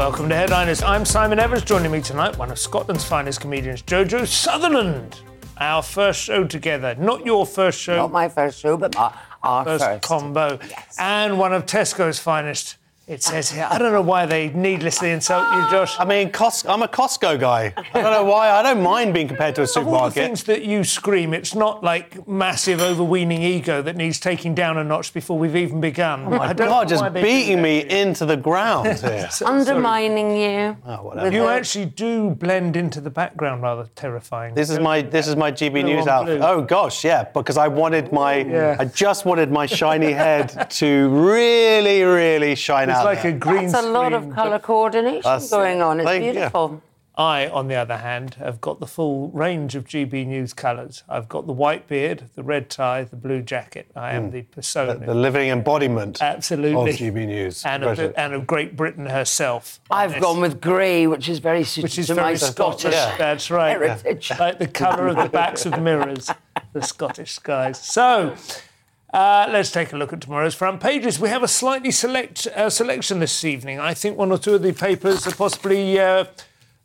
Welcome to Headliners. I'm Simon Evans. Joining me tonight, one of Scotland's finest comedians, Jojo Sutherland. Our first show together. Not your first show. Not my first show, but my, our first, first. combo. Yes. And one of Tesco's finest. It says here. I don't know why they needlessly insult you, Josh. I mean, Cos- I'm a Costco guy. I don't know why. I don't mind being compared to a Of all the supermarket. things that you scream, it's not like massive overweening ego that needs taking down a notch before we've even begun. Oh my I don't God, just why they do beating me you. into the ground here. So- Undermining you. Oh, whatever. You actually do blend into the background rather terrifying. This is my this is my GB News on outfit. blue. Oh gosh, yeah, because I wanted my Yeah. I just wanted my shiny head to really, really shine It's like there. a green It's a lot of colour coordination That's- going on. It's Thank you. beautiful. I, on the other hand, have got the full range of GB News colours. I've got the white beard, the red tie, the blue jacket. I am the persona. Hmm. the living embodiment Absolutely. of GB News. and of, and of Great Britain herself. I've Yes. gone with grey, which is very suited Which is to my very Scottish Scottish. Yeah. That's right. heritage. Like the colour of the backs of mirrors, the Scottish skies. So, uh, let's take a look at tomorrow's front pages. We have a slightly select uh, selection this evening. I think one or two of the papers are possibly uh,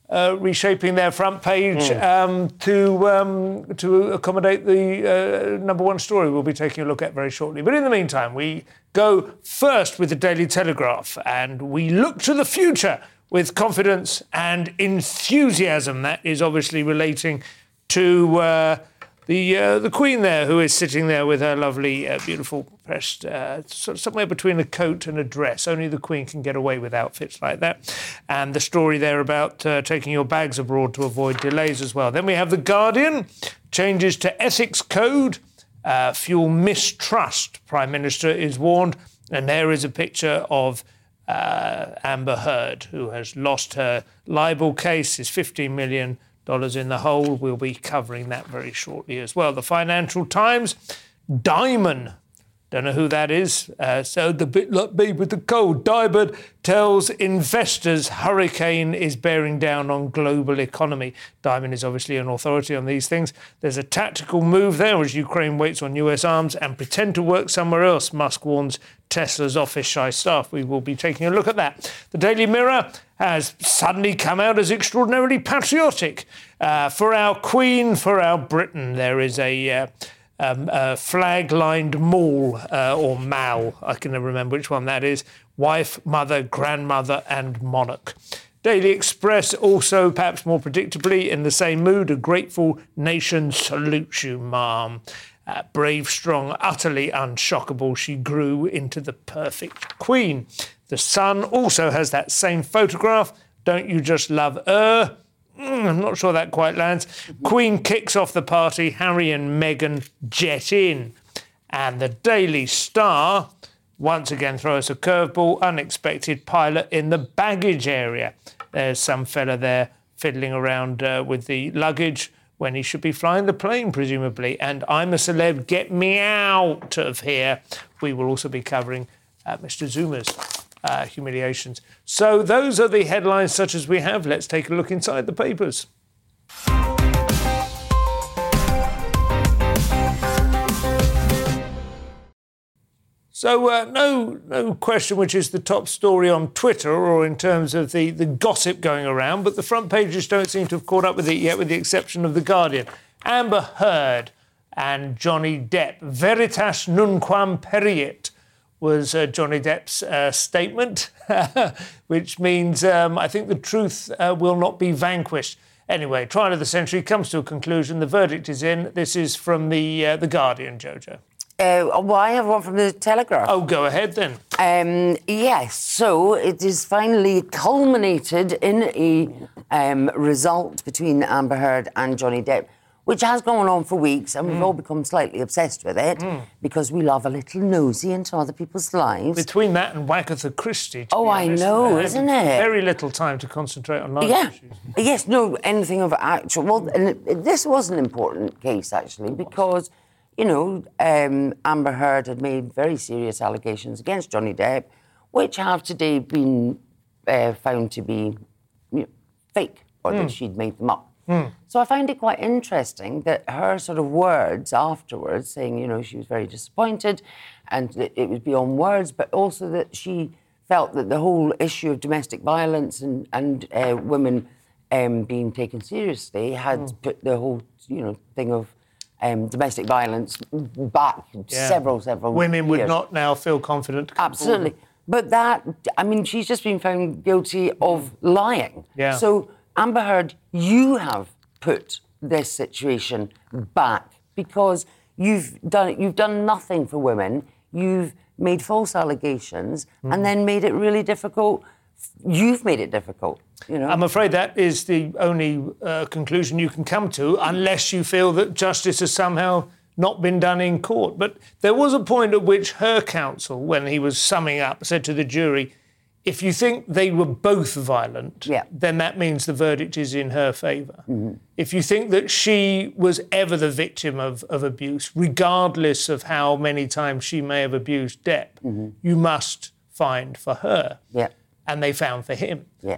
uh, reshaping their front page um, to um, to accommodate the uh, number one story we'll be taking a look at very shortly. But in the meantime, we go first with the Daily Telegraph and we look to the future with confidence and enthusiasm. That is obviously relating to. The uh, the Queen there, who is sitting there with her lovely, uh, beautiful pressed, uh, sort of somewhere between a coat and a dress. Only the Queen can get away with outfits like that. And the story there about uh, taking your bags abroad to avoid delays as well. Then we have the Guardian changes to ethics code, uh, fuel mistrust. Prime Minister is warned, and there is a picture of. Uh, Amber Heard, who has lost her libel case, is 15 million in the hole. We'll be covering that very shortly as well. The Financial Times, Dimon. Don't know who that is. Uh, so the bit like me with the cold. Dimon tells investors hurricane is bearing down on global economy. Dimon is obviously an authority on these things. There's a tactical move there as Ukraine waits on US arms and pretend to work somewhere else. Musk warns Tesla's office shy staff. We will be taking a look at that. The Daily Mirror has suddenly come out as extraordinarily patriotic. Uh, for our Queen, for our Britain, there is a. Uh, um, uh, flag lined mall uh, or mall, I can never remember which one that is. Wife, mother, grandmother, and monarch. Daily Express also, perhaps more predictably, in the same mood, a grateful nation salutes you, ma'am. Uh, brave, strong, utterly unshockable, she grew into the perfect queen. The Sun also has that same photograph. Don't you just love her? Mm, I'm not sure that quite lands. Queen kicks off the party. Harry and Meghan jet in. And the Daily Star once again throw us a curveball. Unexpected pilot in the baggage area. There's some fella there fiddling around uh, with the luggage when he should be flying the plane, presumably. And I'm a celeb, get me out of here. We will also be covering uh, Mr. Zouma's uh, humiliations. So those are the headlines such as we have. Let's take a look inside the papers. So uh, no, no question which is the top story on Twitter or in terms of the, the gossip going around, but the front pages don't seem to have caught up with it yet, with the exception of the Guardian. Amber Heard and Johnny Depp, veritas nunquam periit, was uh, Johnny Depp's uh, statement, which means um, I think the truth uh, will not be vanquished. Anyway, trial of the century comes to a conclusion. The verdict is in. This is from the uh, the Guardian, Jojo. Uh, well, I have one from the Telegraph. Oh, go ahead then. Um, yes, so it is finally culminated in a um, result between Amber Heard and Johnny Depp, which has gone on for weeks, and we've all become slightly obsessed with it because we love a little nosy into other people's lives. Between that and Wagatha Christie. Oh, I honest, know, I had isn't it? Very little time to concentrate on life yeah. issues. Yes, no, anything of actual. Well, and this was an important case, actually, because, you know, um, Amber Heard had made very serious allegations against Johnny Depp, which have today been uh, found to be you know, fake or that she'd made them up. So I find it quite interesting that her sort of words afterwards, saying, you know, she was very disappointed and that it was beyond words, but also that she felt that the whole issue of domestic violence and, and uh, women um, being taken seriously had put the whole, you know, thing of um, domestic violence back Yeah. several, several Women would not now feel confident. to come Absolutely. But that, I mean, she's just been found guilty of lying. Yeah. So, Amber Heard, you have put this situation back because you've done you've done nothing for women. You've made false allegations Mm. and then made it really difficult. You've made it difficult. You know. I'm afraid that is the only uh, conclusion you can come to, unless you feel that justice has somehow not been done in court. But there was a point at which her counsel, when he was summing up, said to the jury, if you think they were both violent, Yeah. then that means the verdict is in her favor Mm-hmm. If you think that she was ever the victim of, of abuse, regardless of how many times she may have abused Depp, Mm-hmm. you must find for her. yeah. And they found for him Yeah.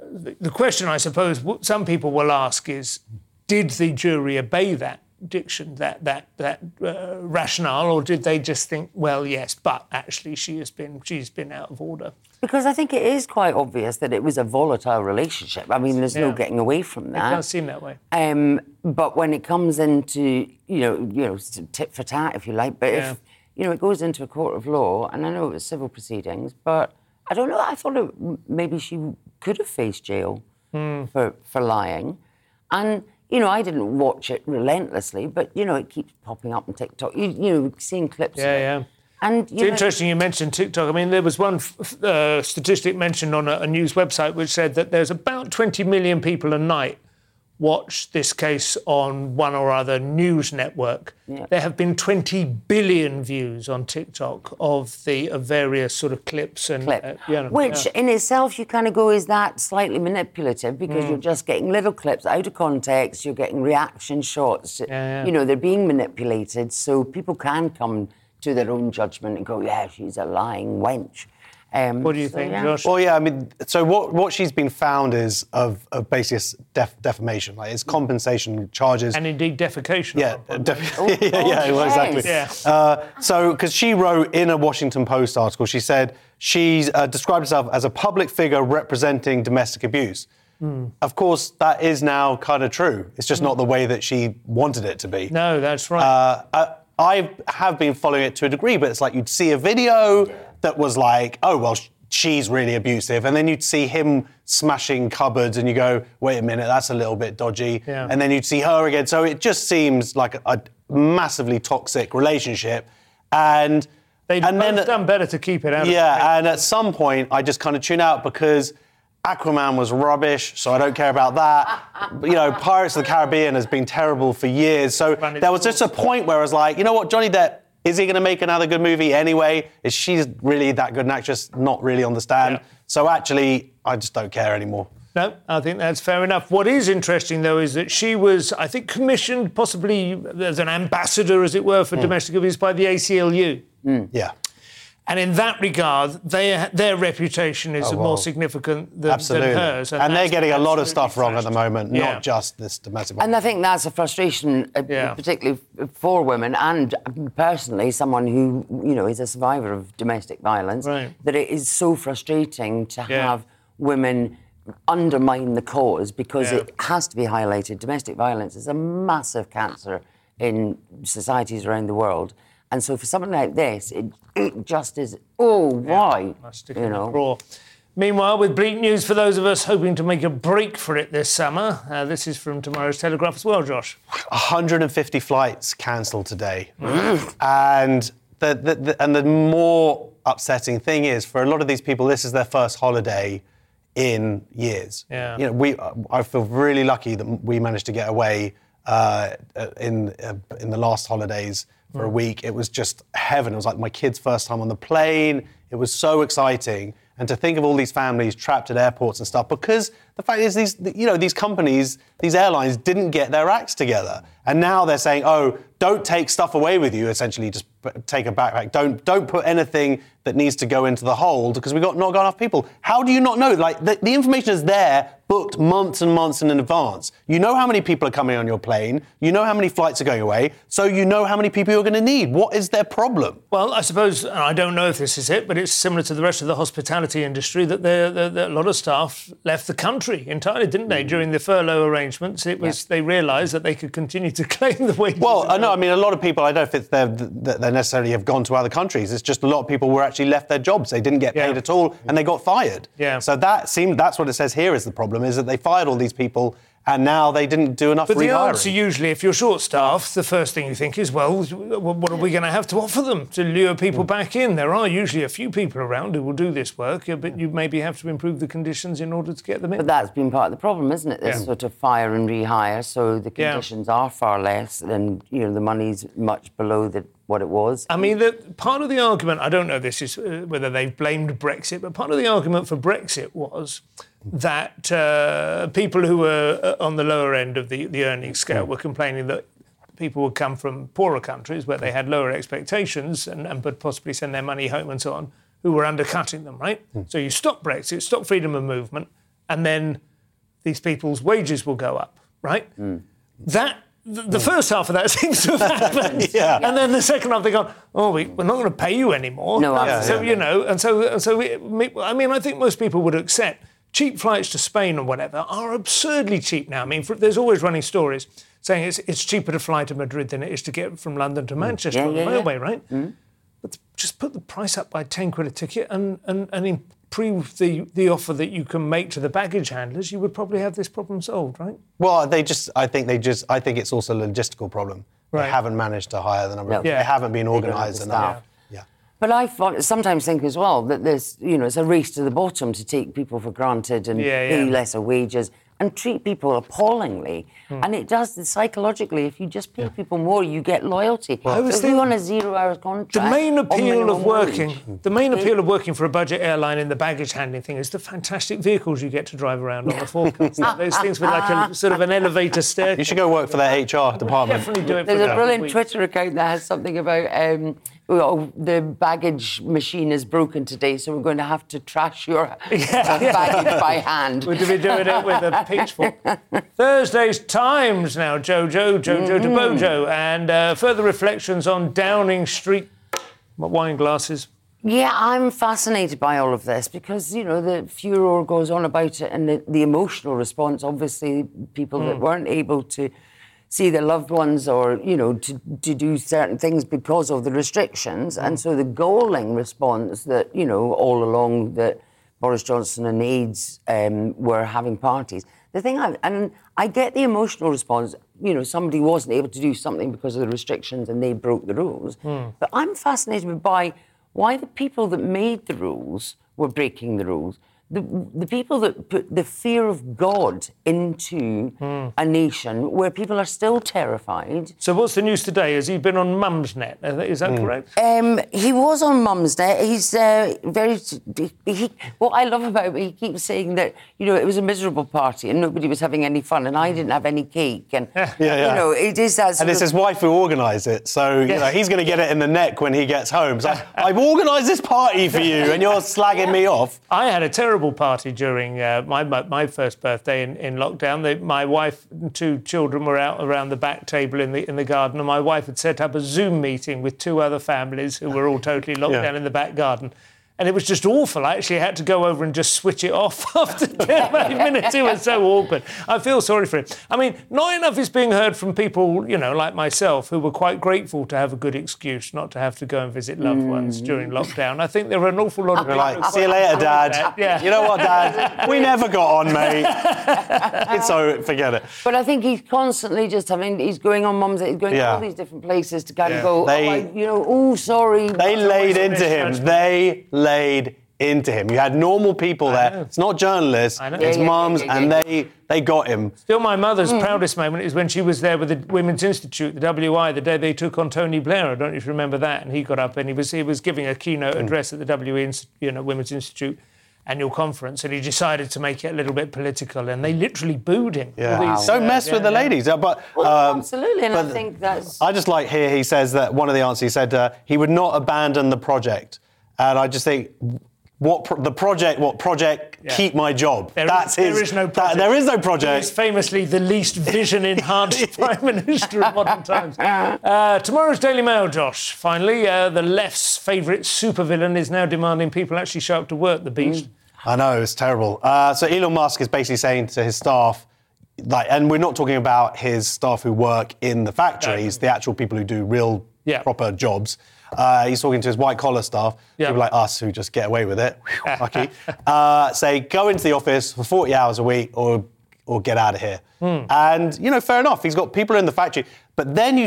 the question I suppose some people will ask is, did the jury obey that diction, that that that uh, rationale, or did they just think, well, yes, but actually she has been she's been out of order? Because I think it is quite obvious that it was a volatile relationship. I mean, there's no getting away from that. It does seem that way. Um, but when it comes into you know you know tit for tat, if you like, but Yeah. if you know it goes into a court of law, and I know it was civil proceedings, but I don't know. I thought it, maybe she could have faced jail Hmm. for for lying, and you know I didn't watch it relentlessly, but you know it keeps popping up on TikTok. You, you know seeing clips. of Yeah, it. yeah. And you It's know, interesting you mentioned TikTok. I mean, there was one uh, statistic mentioned on a, a news website which said that there's about 20 million people a night watch this case on one or other news network. Yeah. There have been 20 billion views on TikTok of the of various sort of clips and clip. uh, you know, Which yeah. in itself you kind of go, is that slightly manipulative because Mm. you're just getting little clips out of context, you're getting reaction shots. yeah. You know, they're being manipulated so people can come to their own judgment and go, yeah, she's a lying wench. Um, What do you so, think, yeah. Josh? Well, yeah, I mean, so what, what she's been found is of, of basically def, defamation, like it's compensation charges. and indeed defecation. yeah, of def- Oh, yeah, yeah, well, exactly. Yeah. Uh, so, because she wrote in a Washington Post article, she said she uh, described herself as a public figure representing domestic abuse. Hmm. Of course, that is now kind of true. It's just not the way that she wanted it to be. No, that's right. Uh, I, have been following it to a degree, but it's like you'd see a video that was like, oh, well, she's really abusive. And then you'd see him smashing cupboards, and you go, wait a minute, that's a little bit dodgy. Yeah. And then you'd see her again. So it just seems like a, a massively toxic relationship. And, They'd and both then, done better to keep it out. of yeah, and at some point, I just kind of tune out because Aquaman was rubbish, so I don't care about that. you know, Pirates of the Caribbean has been terrible for years. So there was just a point where I was like, you know what, Johnny Depp, is he going to make another good movie anyway? Is she really that good an actress? Not really on the stand. Yeah. So actually, I just don't care anymore. No, I think that's fair enough. What is interesting, though, is that she was, I think, commissioned possibly as an ambassador, as it were, for hmm. domestic abuse by the ACLU. Yeah. And in that regard, they, their reputation is Oh, more significant than, Absolutely. than hers. And, they're getting a lot of stuff wrong at the moment, Yeah. not just this domestic violence. And. I think that's a frustration, uh, Yeah. particularly for women, and personally, someone who you know is a survivor of domestic violence. Right. That it is so frustrating to Yeah. have women undermine the cause because Yeah. it has to be highlighted. Domestic violence is a massive cancer in societies around the world, and so for something like this, it, it just is. Oh, why? Must stick you know. Meanwhile, with bleak news for those of us hoping to make a break for it this summer, uh, this is from tomorrow's Telegraph as well, Josh. 150 flights cancelled today. and the, the, the, and the more upsetting thing is, for a lot of these people, this is their first holiday in years. Yeah. You know, we, I feel really lucky that we managed to get away uh, uh, in uh, in the last holidays for a mm. week. It was just heaven. It was like my kids' first time on the plane. It was so exciting. And to think of all these families trapped at airports and stuff, because the fact is, these you know these companies, these airlines didn't get their acts together, and now they're saying, oh, don't take stuff away with you. Essentially, just take a backpack. Don't don't put anything that needs to go into the hold because we've got not got enough people. How do you not know? Like the, the information is there, booked months and months in advance. You know how many people are coming on your plane. You know how many flights are going away. So you know how many people you're going to need. What is their problem? Well, I suppose and I don't know if this is it, but it's similar to the rest of the hospitality industry that there- there- there- a lot of staff left the country entirely, didn't they? Mm. During the furlough arrangements, it was they realised that they could continue to claim the wages. Well, uh, I know. I mean, a lot of people. I don't know if it's their, that they necessarily have gone to other countries. It's just a lot of people were actually left their jobs. They didn't get Yeah. paid at all, and they got fired. Yeah. So that seemed. That's what it says here is the problem is that they fired all these people, and now they didn't do enough But the rehiring. answer, usually, if you're short-staffed, the first thing you think is, well, what are we going to have to offer them to lure people hmm. back in? There are usually a few people around who will do this work, but you maybe have to improve the conditions in order to get them in. But that's been part of the problem, isn't it? This Yeah. sort of fire and rehire, so the Yeah. conditions are far less, and you know the money's much below the, what it was. I mean, the, part of the argument, I don't know this is uh, whether they've blamed Brexit, but part of the argument for Brexit was that uh, people who were uh, on the lower end of the, the earnings scale were complaining that people would come from poorer countries where they had lower expectations and, and would possibly send their money home and so on, who were undercutting them, right? So you stop Brexit, stop freedom of movement, and then these people's wages will go up, right? That the, the first half of that seems to have happened, Yeah. and then the second half they go, oh, we, we're not going to pay you anymore. No, absolutely. So you know, and so and so. It, I mean, I think most people would accept cheap flights to Spain or whatever are absurdly cheap now. I mean, for, there's always running stories saying it's it's cheaper to fly to Madrid than it is to get from London to mm. Manchester Yeah, on the yeah, yeah. railway, right? Mm. But just put the price up by 10 quid a ticket and, and, and improve the, the offer that you can make to the baggage handlers, you would probably have this problem solved, right? Well, they just. I think they just. I think it's also a logistical problem. Right. They haven't managed to hire the number. No. of Yeah. They haven't been organised enough. staff. Yeah. But I sometimes think as well that there's, you know, it's a race to the bottom to take people for granted and Yeah, pay yeah. lesser wages and treat people appallingly. Hmm. And it does psychologically. If you just pay people more, you get loyalty. I was if you're thinking- on a zero-hour contract, The main appeal of working, wage, the main appeal of working for a budget airline in the baggage handling thing is the fantastic vehicles you get to drive around on the forecast. Those things with like a sort of an elevator staircase. You should go work for their HR department. definitely do it. There's for a brilliant week. Twitter account that has something about um, well, the baggage machine is broken today, so we're going to have to trash your baggage by hand. We're to be doing it with a pitchfork. Thursday's Times now, Jojo, Jojo to Bojo, and uh, further reflections on Downing Street wine glasses. Yeah, I'm fascinated by all of this because, you know, the furor goes on about it and the, the emotional response. Obviously, people that weren't able to see their loved ones or, you know, to, to do certain things because of the restrictions. And so the galling response that, you know, all along that Boris Johnson and aides um, were having parties. The thing, I, and I get the emotional response, you know, somebody wasn't able to do something because of the restrictions and they broke the rules. But I'm fascinated by why the people that made the rules were breaking the rules. The, the people that put the fear of God into a nation where people are still terrified. So, what's the news today? Has he been on Mumsnet? Is that correct? Um, he was on Mumsnet. He's uh, very. He, what I love about him, he keeps saying that you know it was a miserable party and nobody was having any fun and I didn't have any cake and Yeah, yeah. you know it is that. And it's of- his wife who organised it, so you know he's going to get it in the neck when he gets home. It's like, I've organised this party for you, and you're slagging me off. I had a terrible party during uh, my, my my first birthday in, in lockdown. They, my wife and two children were out around the back table in the in the garden, and my wife had set up a Zoom meeting with two other families who were all totally locked Yeah. down in the back garden. And it was just awful. I actually had to go over and just switch it off after 10 minutes. It was so awkward. I feel sorry for him. I mean, not enough is being heard from people, you know, like myself, who were quite grateful to have a good excuse not to have to go and visit loved ones mm. during lockdown. I think there are an awful lot of people like, see you later, Dad. Yeah. You know what, Dad? We never got on, mate. it's so forget it. But I think he's constantly just having. He's going on Mumsnet. He's going to Yeah. all these different places to kind Yeah. of go. They- oh, I, you know, oh, sorry. They laid into him. misjudgment. They laid into him. You had normal people there. know. It's not journalists. I know. It's Yeah, yeah, mums, yeah, yeah, and yeah. they they got him. Still, my mother's Hmm. proudest moment is when she was there with the Women's Institute, the WI, the day they took on Tony Blair. I don't know if you remember that. And he got up and he was he was giving a keynote Hmm. address at the WE, Inst- you know, Women's Institute annual conference, and he decided to make it a little bit political, and they literally booed him. All Yeah. these, Don't uh, mess yeah, with the yeah. ladies. Uh, But Well, um, absolutely, and I but- think that's. I just like here he says that one of the answers he said uh, he would not abandon the project, and I just think. What pro- the project? What project? Yeah. Keep my job. There is- That's his. there is no that- project. there is no He is famously the least vision-enhanced prime minister of modern times. Uh, tomorrow's Daily Mail, Josh. Finally, uh, the left's favourite supervillain is now demanding people actually show up to work. The beast. I know it's terrible. Uh, so Elon Musk is basically saying to his staff, like, and we're not talking about his staff who work in the factories, the actual people who do real Yeah. proper jobs. Uh, he's talking to his white collar staff, Yeah. people like us who just get away with it. Whew, Lucky. uh, say, go into the office for 40 hours a week or or get out of here. Hmm. And you know, fair enough. He's got people in the factory, but then you,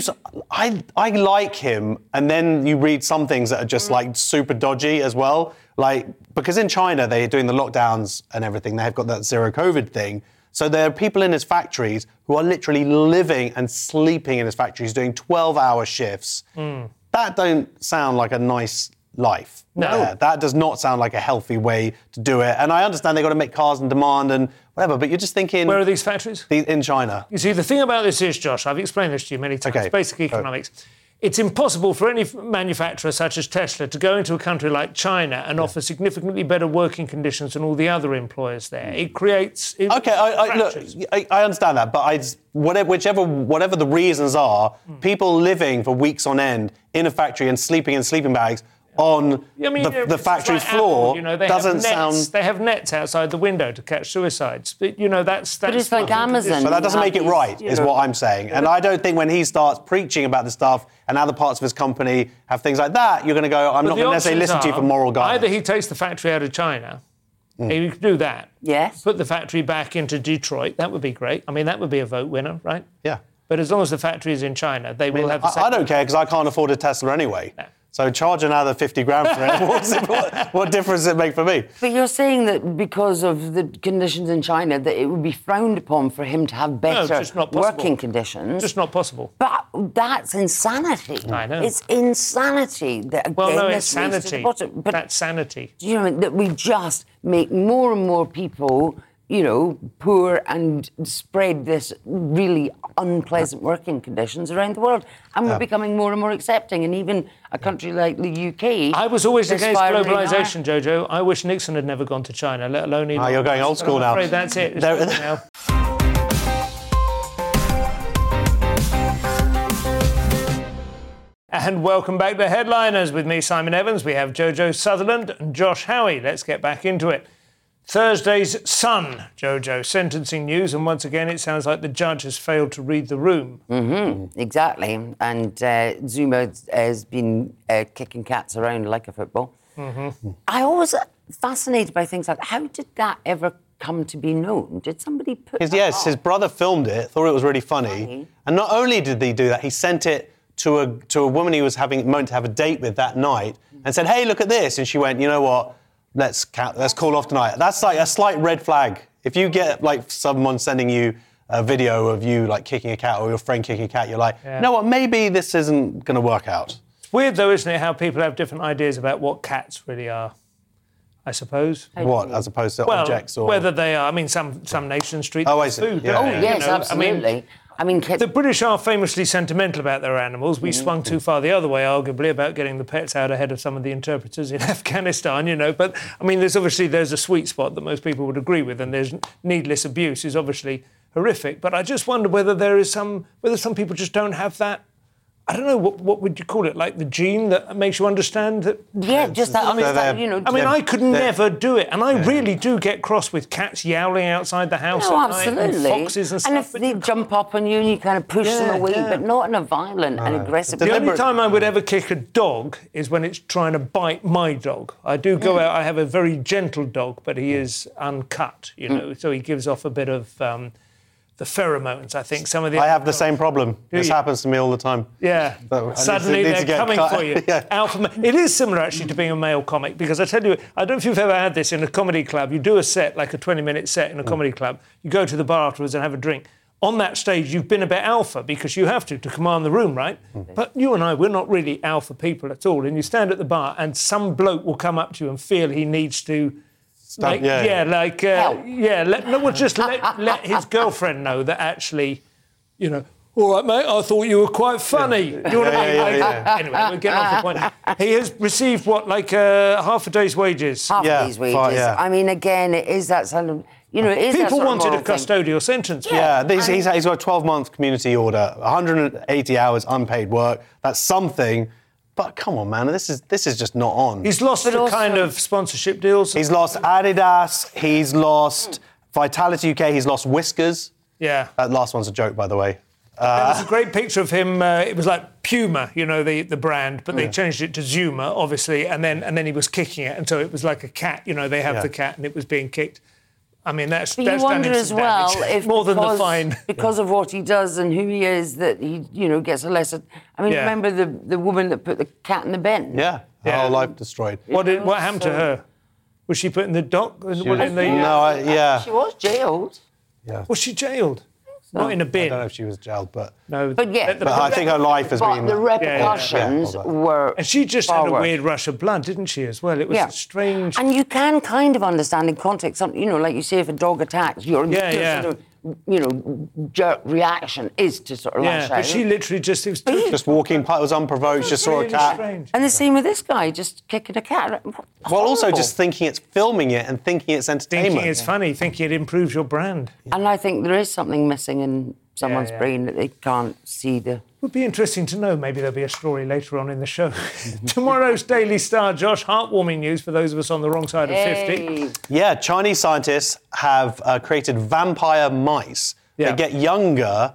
I, I like him, and then you read some things that are just Hmm. like super dodgy as well. Like because in China they're doing the lockdowns and everything. They've got that zero COVID thing. So there are people in his factories who are literally living and sleeping in his factories, doing 12-hour shifts. Hmm. That don't sound like a nice life. No. Yeah, that does not sound like a healthy way to do it. And I understand they've got to make cars and demand and whatever, but you're just thinking Where are these factories? the- in China. You see, the thing about this is, Josh, I've explained this to you many times. Okay, Basic economics. It's impossible for any manufacturer such as Tesla to go into a country like China and offer significantly better working conditions than all the other employers there. It creates. It Okay, I, I, look. I, I understand that, but I, just- whatever, whichever, whatever the reasons are, Hmm. people living for weeks on end in a factory and sleeping in sleeping bags on I mean, the, the factory like floor Apple, you know, they doesn't have nets, sound. They have nets outside the window to catch suicides. But, you know, that's that's. But it's like nothing to do- Amazon. But that doesn't make it right, you is what I'm saying. And I don't think when he starts preaching about the stuff and other parts of his company have things like that, you're going to go, I'm But not going to necessarily options listen to you for moral guidance. Either he takes the factory out of China. Hmm. He could do that. Yes. Put the factory back into Detroit. That would be great. I mean, that would be a vote winner, right? Yeah. But as long as the factory is in China, they will have the I, I don't care because I can't afford a Tesla anyway. So charge another 50 grand for it. What's it what, what difference does it make for me? But you're saying that because of the conditions in China, that it would be frowned upon for him to have better just not possible. working conditions. Just not possible. But that's insanity. I know. It's insanity that again Well, no, it's leads to the sanity. bottom. But That's sanity. do you know what I mean? that we just make more and more people, you know, poor and spread this really unpleasant working conditions around the world, and we're becoming more and more accepting. And even a country like the UK, I was always against globalisation, Jojo. I wish Nixon had never gone to China, let alone Elon Ah, you're going old school I'm now. afraid that's it. There- over now. And welcome back to Headliners with me, Simon Evans. We have Jojo Sutherland and Josh Howie. Let's get back into it. Thursday's Sun, Jojo, sentencing news, and once again, it sounds like the judge has failed to read the room. Exactly. And uh, Zouma has been uh, kicking cats around like a football. I always fascinated by things like how did that ever come to be known? Did somebody put His, that yes, up? his brother filmed it, thought it was really funny. Funny. And not only did he do that, he sent it to a, to a woman he was having meant to have a date with that night and said, hey, look at this. And she went, you know what? Let's, ca- let's call off tonight. That's like a slight red flag. If you get like someone sending you a video of you like kicking a cat or your friend kicking a cat, you're like, you know what? Maybe this isn't going to work out. It's weird, though, isn't it, how people have different ideas about what cats really are, I suppose. What, as opposed to Well, objects or. whether they are, I mean, some some nations treat Oh, I see. food. Yeah. Oh. Yes, You know, I absolutely. mean, I mean, the British are famously sentimental about their animals. We mm-hmm. swung too far the other way, arguably, about getting the pets out ahead of some of the interpreters in Afghanistan. You know, but I mean, there's obviously there's a sweet spot that most people would agree with, and there's needless abuse is obviously horrific. But I just wonder whether there is some whether some people just don't have that. I don't know what what would you call it, like the gene that makes you understand that yeah, just that they're- understand, you know. I mean, I could never do it, and I really do get cross with cats yowling outside the house No, at night absolutely. and foxes and stuff. and if they jump up on you and you kind of push Yeah, them away, yeah. but not in a violent and aggressive the way. only time I would ever kick a dog is when it's trying to bite my dog. I do go mm. out. I have a very gentle dog, but he mm. is uncut, you mm. know, so he gives off a bit of um, the pheromones. I think some of the I have the same problem. This you? happens to me all the time. Yeah. So I need to- Suddenly need they're coming cut. for you. Yeah. Alpha. It is similar actually to being a male comic because I tell you, I don't know if you've ever had this in a comedy club. You do a set like a 20-minute set in Mm. a comedy club. You go to the bar afterwards and have a drink. On that stage, you've been a bit alpha because you have to to command the room, right? Mm. But you and I, we're not really alpha people at all. And you stand at the bar, and some bloke will come up to you and feel he needs to. Like, yeah, yeah, yeah. like uh, yeah, let, no, well, just let, let his girlfriend know that actually, you know, all right, mate, I thought you were quite funny. You know what I mean? Yeah, yeah, yeah. Anyway, we're getting off the point. He has received what, like uh, half a day's wages? Half Yeah, these wages. fine, yeah. I mean, again, it is that sort of, you know, it is that People wanted a moral thing. custodial sentence. Yeah, this, he's, he's got a 12 month community order, 180 hours unpaid work. That's something. But come on, man, this is this is just not on. He's lost But the also- kind of sponsorship deals. He's lost Adidas. He's lost Vitality UK. He's lost Whiskas. yeah. That last one's a joke, by the way. there was a great picture of him. Uh, it was like Puma, you know, the, the brand, but they changed it to Zouma, obviously, and then and then he was kicking it, and so it was like a cat. You know, they have Yeah. the cat, and it was being kicked. I mean, that's But that's you done wonder him as well damage. if more than the fine. because of what he does and who he is that he you know gets a lesser. I mean, Yeah. remember the the woman that put the cat in the bin? Yeah, her Yeah. whole life destroyed. What did, what happened to her? Was she put in the dock? Was in the, No, I, yeah. She was jailed. yeah. Was she jailed? Not in a bin. I don't know if she was jailed, but No. But yeah, the- but I think her life has But been. the yeah, yeah. repercussions Yeah, were. and she just far had a worse. weird rush of blood, didn't she, as well? It was Yeah. strange. And you can kind of understand in context, some- you know, like you say, if a dog attacks, your Yeah, your yeah. sort of, you know, jerk reaction is to sort of yeah, lash but out. she literally just, it was totally just walking, past- was unprovoked, just saw a cat. strange. and the same with this guy, just kicking a cat. Well, also just thinking it's filming it and thinking it's entertainment. Thinking it's funny, thinking it improves your brand. And I think there is something missing in someone's yeah. brain that they can't see the. It Would be interesting to know. Maybe there'll be a story later on in the show. Tomorrow's Daily Star, Josh. Heartwarming news for those of us on the wrong side of 50. Yeah, Chinese scientists have uh, created vampire mice. Yeah. They get younger.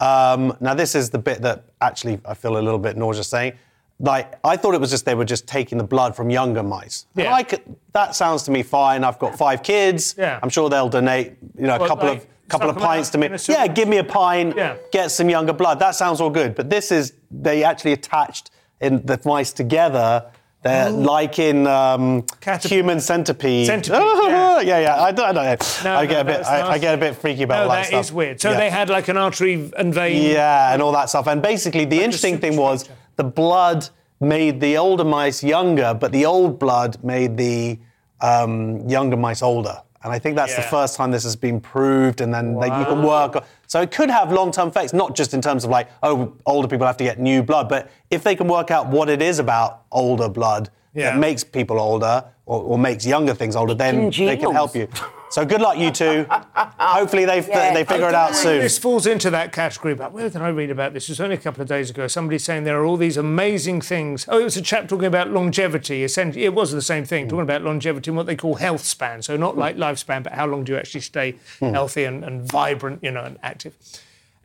Um, now, this is the bit that actually I feel a little bit nauseous saying. Like, I thought it was just they were just taking the blood from younger mice. Yeah. I could, that sounds to me fine. I've got five kids. Yeah. I'm sure they'll donate, you know, a Well, couple like, of couple of pints to me. Yeah, give me a pint. Yeah. Get some younger blood. That sounds all good. But this is they actually attached in the mice together. They're like in um, Caterpillar. human centipede. Centipede, yeah. yeah, yeah. I don't, I don't know. No, I get no, a bit. I, I get a bit freaky about No, that, that stuff. is weird. So yeah. they had like an artery and vein. Yeah, and all that stuff. And basically, the interesting thing was the blood made the older mice younger, but the old blood made the um, younger mice older. And I think that's the first time this has been proved, and then they, you can work. So it could have long-term effects, not just in terms of like, oh, older people have to get new blood, but if they can work out what it is about older blood Yeah. that makes people older or, or makes younger things older, then they can help you. So good luck, you two. Hopefully they, Yeah. they figure it out soon. This falls into that category. But where did I read about this? It was only a couple of days ago. Somebody saying there are all these amazing things. Oh, it was a chap talking about longevity. Essentially, it was the same thing, talking about longevity and what they call health span. So not like lifespan, but how long do you actually stay hmm. healthy and, and vibrant, you know, and active.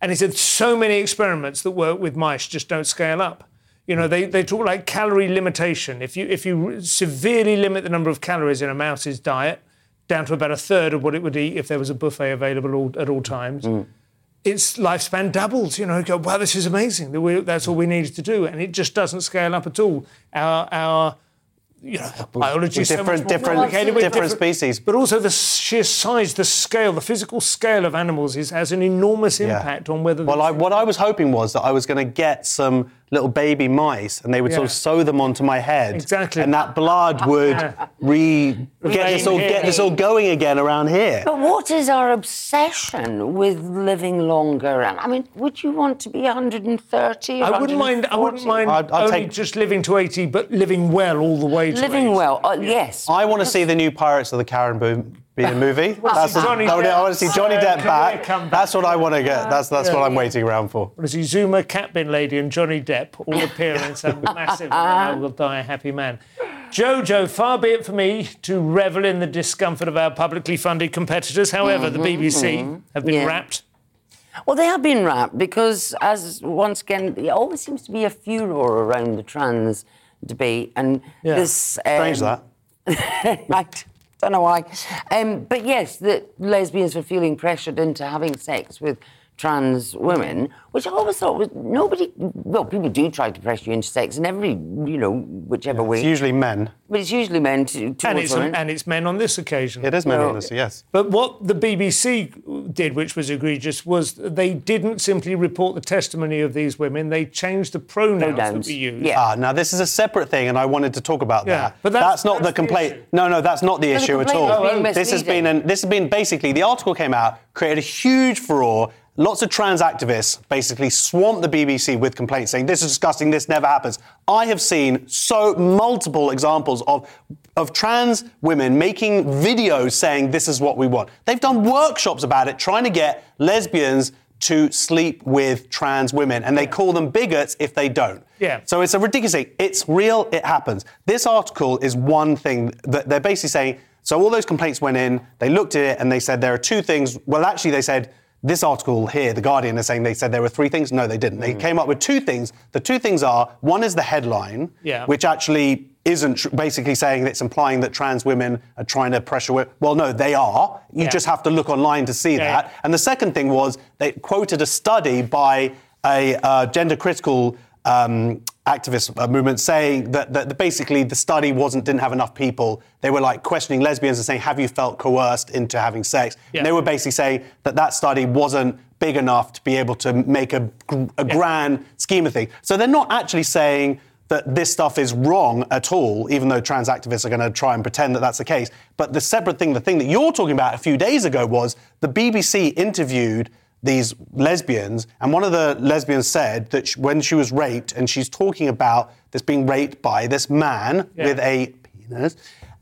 And he said so many experiments that work with mice just don't scale up. You know, they, they talk like calorie limitation. If you if you severely limit the number of calories in a mouse's diet down to about a third of what it would eat if there was a buffet available all, at all times, mm. its lifespan doubles. You know, you go, wow, this is amazing. That's all we needed to do, and it just doesn't scale up at all. Our our you know, biology is so different- different- different species. but also the sheer size, the scale, the physical scale of animals is, has an enormous Yeah. impact on whether. Well, I, what I was hoping was that I was going to get some little baby mice, and they would sort of sew them onto my head, Exactly. and that blood would re get this all get this all going again around here. But what is our obsession with living longer? And I mean, would you want to be 130? Or I wouldn't mind. I wouldn't mind I'd- I'd only take- just living to eighty, but living well all the way to living 80. well. Uh, yes. I want to see the new Pirates of the Caribbean movie. That's the- Johnny I wanna- I want to see Johnny Depp career back. That's what I want to get. That's that's what I'm waiting around for. What is he? Zouma, Catbin Lady, and Johnny Depp all appear in some massive "I Will Die a Happy Man." Jojo, far be it for me to revel in the discomfort of our publicly funded competitors. However, the BBC have been Yeah. wrapped. Well, they have been wrapped because, as once again, there always seems to be a furor around the trans debate, and Yeah. this. Um, Strange that. I don't know why. Um, but yes, that lesbians were feeling pressured into having sex with trans women, which I always thought was nobody. Well, people do try to pressure you into sex in every, you know, whichever way. It's usually men. but it's usually men to, And it's, women. and it's men on this occasion. It is men Well- on this, yes. But what the BBC did, which was egregious, was they didn't simply report the testimony of these women, they changed the pronouns, Pronouns, that we use. yeah. Ah, now this is a separate thing, and I wanted to talk about Yeah, that. but that's- not that's the the complaint. issue. no, no, that's not the No, the issue at all. being this has been an, this has been basically the article came out, created a huge furore. Lots of trans activists basically swamped the BBC with complaints saying this is disgusting, this never happens. I have seen so multiple examples of of trans women making videos saying this is what we want. They've done workshops about it, trying to get lesbians to sleep with trans women, and they call them bigots if they don't. Yeah. So it's a ridiculous thing. It's real, it happens. This article is one thing that they're basically saying. So all those complaints went in, they looked at it, and they said there are two things. Well, actually, they said this article here, The Guardian, is saying they said there were three things. No, they didn't. They came up with two things. The two things are one is the headline, Yeah. which actually isn't tr- basically saying it's implying that trans women are trying to pressure women. Well, no, they are. You Yeah. just have to look online to see Yeah, that. And the second thing was they quoted a study by a uh, gender critical um, activist uh, movement saying that, that basically the study wasn't didn't have enough people. They were like questioning lesbians and saying, "Have you felt coerced into having sex?" Yeah. And they were basically saying that that study wasn't big enough to be able to make a, a grand scheme of things. So they're not actually saying that this stuff is wrong at all, even though trans activists are going to try and pretend that that's the case. But the separate thing, the thing that you're talking about a few days ago was the BBC interviewed these lesbians, and one of the lesbians said that sh- when she was raped, and she's talking about this being raped by this man Yeah. with a penis,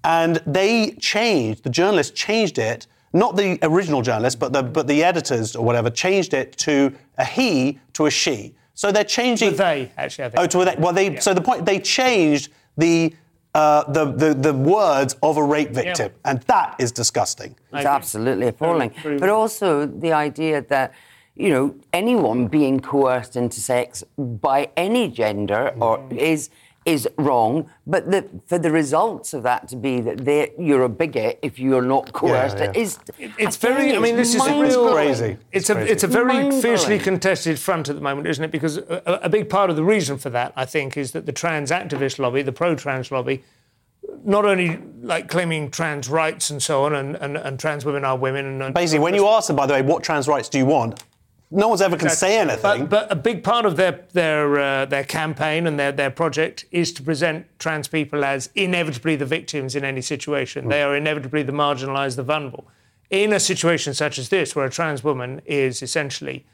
and they changed, the journalist changed it, not the original journalist, but the, but the editors or whatever, changed it to a he to a she. So they're changing. They, actually, I think. Oh, to a they. Well, they. So the point they changed the, uh, the the the words of a rape victim, and that is disgusting. It's absolutely appalling. very but also the idea that, you know, anyone being coerced into sex by any gender or Mm. is is wrong. But the, for the results of that to be that you're a bigot if you're not coerced yeah. is It's again, very. I mean, this is real. mind-blowing. crazy. It's a. crazy. It's a very fiercely contested front at the moment, isn't it? Because a, a big part of the reason for that, I think, is that the trans activist lobby, the pro-trans lobby, not only like claiming trans rights and so on, and, and, and trans women are women, and- and Basically, when you ask them, by the way, what trans rights do you want? No one's ever can say anything. But, but a big part of their their uh, their campaign and their, their project is to present trans people as inevitably the victims in any situation. They are inevitably the marginalised, the vulnerable. In a situation such as this, where a trans woman is essentially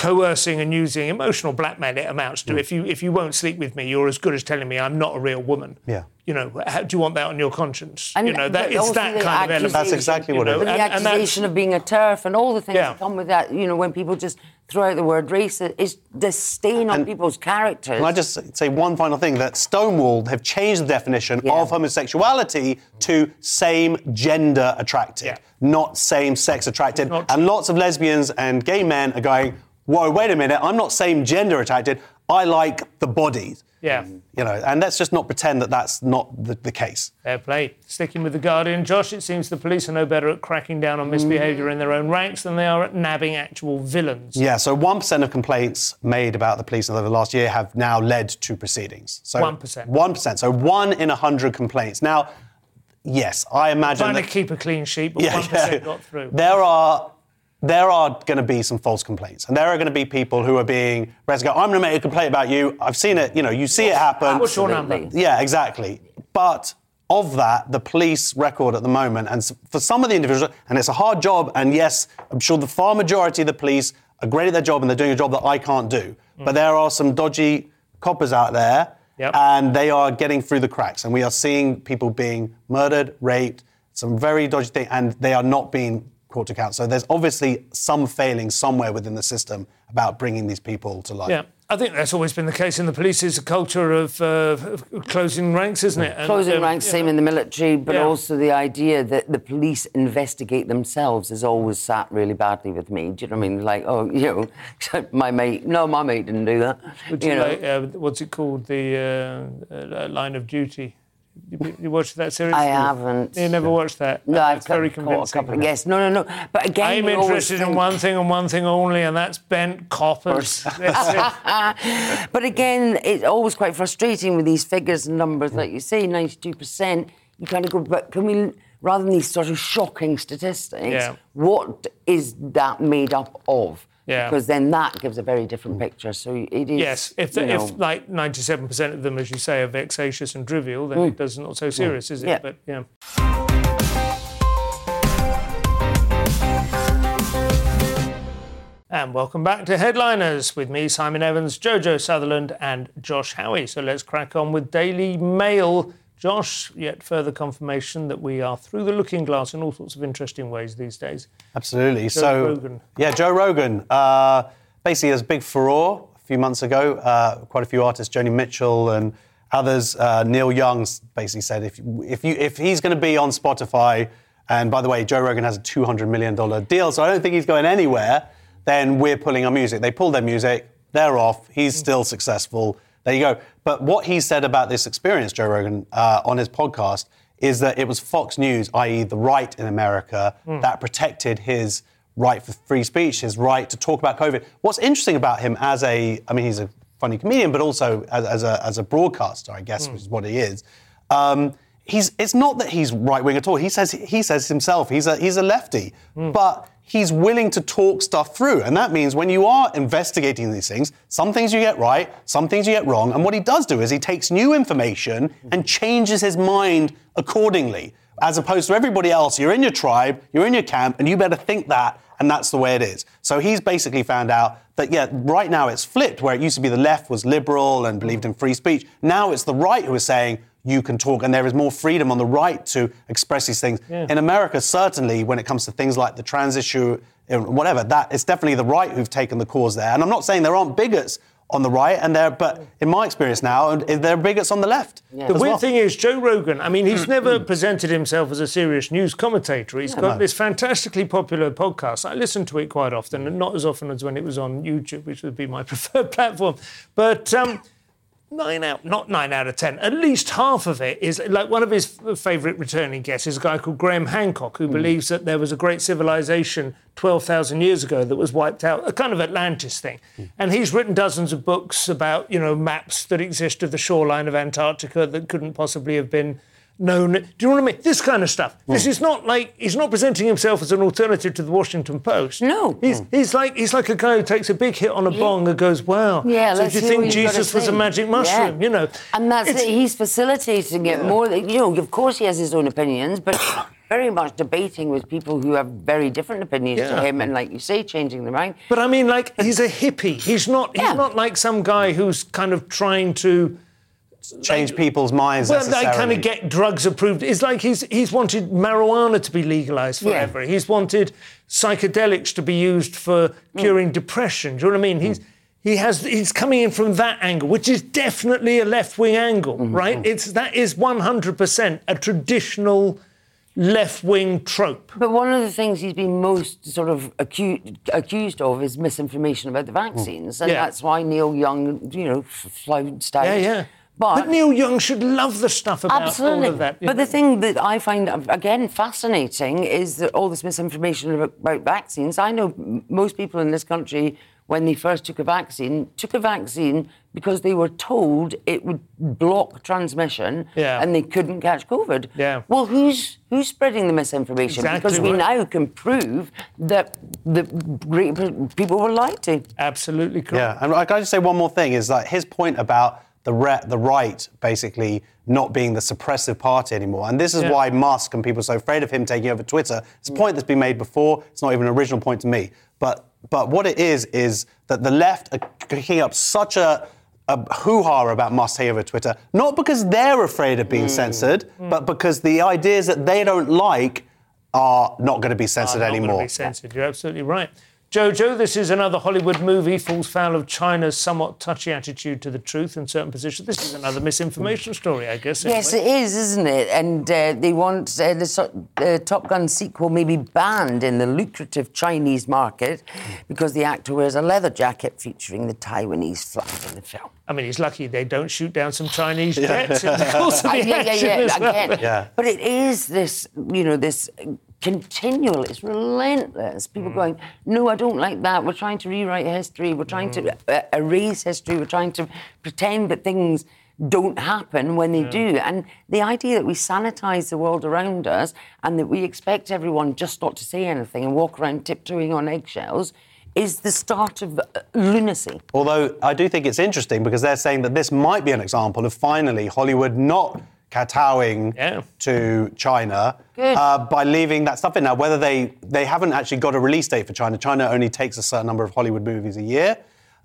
coercing and using emotional blackmail, it amounts to. Mm. If you if you won't sleep with me, you're as good as telling me I'm not a real woman. Yeah. You know, how, do you want that on your conscience? And- you know, that it's that kind of element. That's exactly what it you know, is. But the and- and that's- accusation of being a TERF and all the things Yeah. that come with that, you know, when people just throw out the word race, it's the stain on people's characters. Can I just say one final thing? That Stonewall have changed the definition Yeah. of homosexuality to same gender attracted, Yeah. not same sex attracted. not- And lots of lesbians and gay men are going, whoa, wait a minute, I'm not same gender attracted. I like the bodies. Yeah. You know, and let's just not pretend that that's not the, the case. Fair play. Sticking with the Guardian, Josh, it seems the police are no better at cracking down on misbehaviour in their own ranks than they are at nabbing actual villains. Yeah, so 1% of complaints made about the police over the last year have now led to proceedings. So 1%. 1%. So one in a 100 complaints. Now, yes, I imagine Trying to keep a clean sheet, but 1% got through. there are there are going to be some false complaints, and there are going to be people who are being ready to go. I'm going to make a complaint about you. I've seen it. You know, you see it happen. What's your number? Yeah, exactly. But of that, the police record at the moment, and for some of the individuals, and it's a hard job, and yes, I'm sure the far majority of the police are great at their job and they're doing a job that I can't do. Hmm. But there are some dodgy coppers out there, Yep. and they are getting through the cracks, and we are seeing people being murdered, raped, some very dodgy things, and they are not being brought to account. So there's obviously some failing somewhere within the system about bringing these people to light. Yeah, I think that's always been the case in the police. Is a culture of, uh, of closing ranks, isn't it? And, Closing um, ranks, you same in the military, but Yeah. also the idea that the police investigate themselves has always sat really badly with me. Do you know what I mean? Like, oh, you know, my mate, no, my mate didn't do that. Would you you know, like, uh, what's it called? The uh, uh, line of duty. You, you watched that series? I haven't. You never watched that? No, I've very caught a couple. Yes, no, no, no. But again, I'm interested in one thing and one thing only, and that's bent coppers. That's. But again, it's always quite frustrating with these figures and numbers, like you say, 92%. You kind of go, but can we, rather than these sort of shocking statistics, Yeah. what is that made up of? Yeah. Because then that gives a very different picture. So it is. Yes, if, the, if like 97% of them, as you say, are vexatious and trivial, then it does not so serious, is it? Mm. Yeah. But yeah. And welcome back to Headliners with me, Simon Evans, Jojo Sutherland, and Josh Howie. So let's crack on with Daily Mail. Josh, yet further confirmation that we are through the looking glass in all sorts of interesting ways these days. Absolutely. so, Rogan. yeah, Joe Rogan. Uh, basically, there's a big furore a few months ago. Uh, quite a few artists, Joni Mitchell and others. Uh, Neil Young basically said if if you if he's going to be on Spotify, and by the way, Joe Rogan has a 200 million dollar deal, so I don't think he's going anywhere. Then we're pulling our music. They pulled their music. They're off. He's still successful. There you go. But what he said about this experience, Joe Rogan, uh, on his podcast, is that it was Fox News, i.e., the right in America, that protected his right for free speech, his right to talk about COVID. What's interesting about him as a, I mean, he's a funny comedian, but also as, as, a, as a broadcaster, I guess, which is what he is. Um, he's, it's not that he's right wing at all. He says he says himself he's a he's a lefty, but he's willing to talk stuff through, and that means when you are investigating these things, some things you get right, some things you get wrong, and what he does do is he takes new information and changes his mind accordingly. As opposed to everybody else, you're in your tribe, you're in your camp, and you better think that, and that's the way it is. So he's basically found out that, yeah, right now it's flipped, where it used to be the left was liberal and believed in free speech. Now it's the right who is saying, you can talk, and there is more freedom on the right to express these things. In America, certainly, when it comes to things like the trans issue, whatever, that it's definitely the right who've taken the cause there. And I'm not saying there aren't bigots on the right, and there, but in my experience now, there are bigots on the left. The weird well. thing is, Joe Rogan, I mean, he's never presented himself as a serious news commentator. He's got this fantastically popular podcast. I listen to it quite often, and not as often as when it was on YouTube, which would be my preferred platform. But um, nine out, not nine out of ten, at least half of it is like one of his favourite returning guests is a guy called Graham Hancock, who hmm. believes that there was a great civilization 12,000 years ago that was wiped out, a kind of Atlantis thing. Hmm. And he's written dozens of books about, you know, maps that exist of the shoreline of Antarctica that couldn't possibly have been known. Do you know what I mean? This kind of stuff. This hmm. is not like he's not presenting himself as an alternative to the Washington Post. No. He's, hmm. he's like he's like a guy who takes a big hit on a bong and goes, "Wow." Yeah, so do you think what you've got to Jesus was a magic mushroom? Yeah. You know, And that's it. He's facilitating it more. than- You know, of course he has his own opinions, but very much debating with people who have very different opinions Yeah. to him, and like you say, changing their mind. But I mean, like he's a hippie. He's not. He's not like some guy who's kind of trying to. Change people's minds Well, they kind of get drugs approved. It's like he's he's wanted marijuana to be legalized Yeah. forever. He's wanted psychedelics to be used for mm. curing depression. Do you know what I mean? Mm. He's he has he's coming in from that angle, which is definitely a left wing angle, mm-hmm. right? Mm. It's that is 100% a traditional left wing trope. But one of the things he's been most sort of acu- accused of is misinformation about the vaccines, and Yeah. that's why Neil Young, you know, f- flounced out. Yeah, yeah. But, But Neil Young should love the stuff about Absolutely. all of that. But the thing that I find, again, fascinating is that all this misinformation about, about vaccines. I know most people in this country, when they first took a vaccine, took a vaccine because they were told it would block transmission Yeah. and they couldn't catch COVID. Yeah. Well, who's who's spreading the misinformation? Exactly because we right. now can prove that the great people were lied to. Absolutely correct. Yeah, and I can I just say one more thing is that his point about the re- the right basically not being the suppressive party anymore, and this is Yeah. why Musk and people are so afraid of him taking over Twitter. It's a point that's been made before. It's not even an original point to me, but but what it is is that the left are kicking up such a a hoo-ha about Musk taking over Twitter, not because they're afraid of being mm. censored, mm. but because the ideas that they don't like are not going to be censored anymore. Be censored. You're absolutely right. Jojo, this is another Hollywood movie, falls foul of China's somewhat touchy attitude to the truth in certain positions. This is another misinformation story, I guess. Yes, it is, isn't it? And uh, they want uh, the uh, Top Gun sequel may be banned in the lucrative Chinese market because the actor wears a leather jacket featuring the Taiwanese flag in the film. I mean, he's lucky they don't shoot down some Chinese jets in the course of the I- yeah, yeah, yeah, as well. again. Yeah. But it is this, you know, this continual, it's relentless. Mm. People going, no, I don't like that. We're trying to rewrite history. We're trying Mm. to uh, erase history. We're trying to pretend that things don't happen when they do. And the idea that we sanitize the world around us and that we expect everyone just not to say anything and walk around tiptoeing on eggshells is the start of uh, lunacy. Although I do think it's interesting because they're saying that this might be an example of finally Hollywood not kowtowing Yeah. to China uh, by leaving that stuff in. Now, whether they they haven't actually got a release date for China. China only takes a certain number of Hollywood movies a year.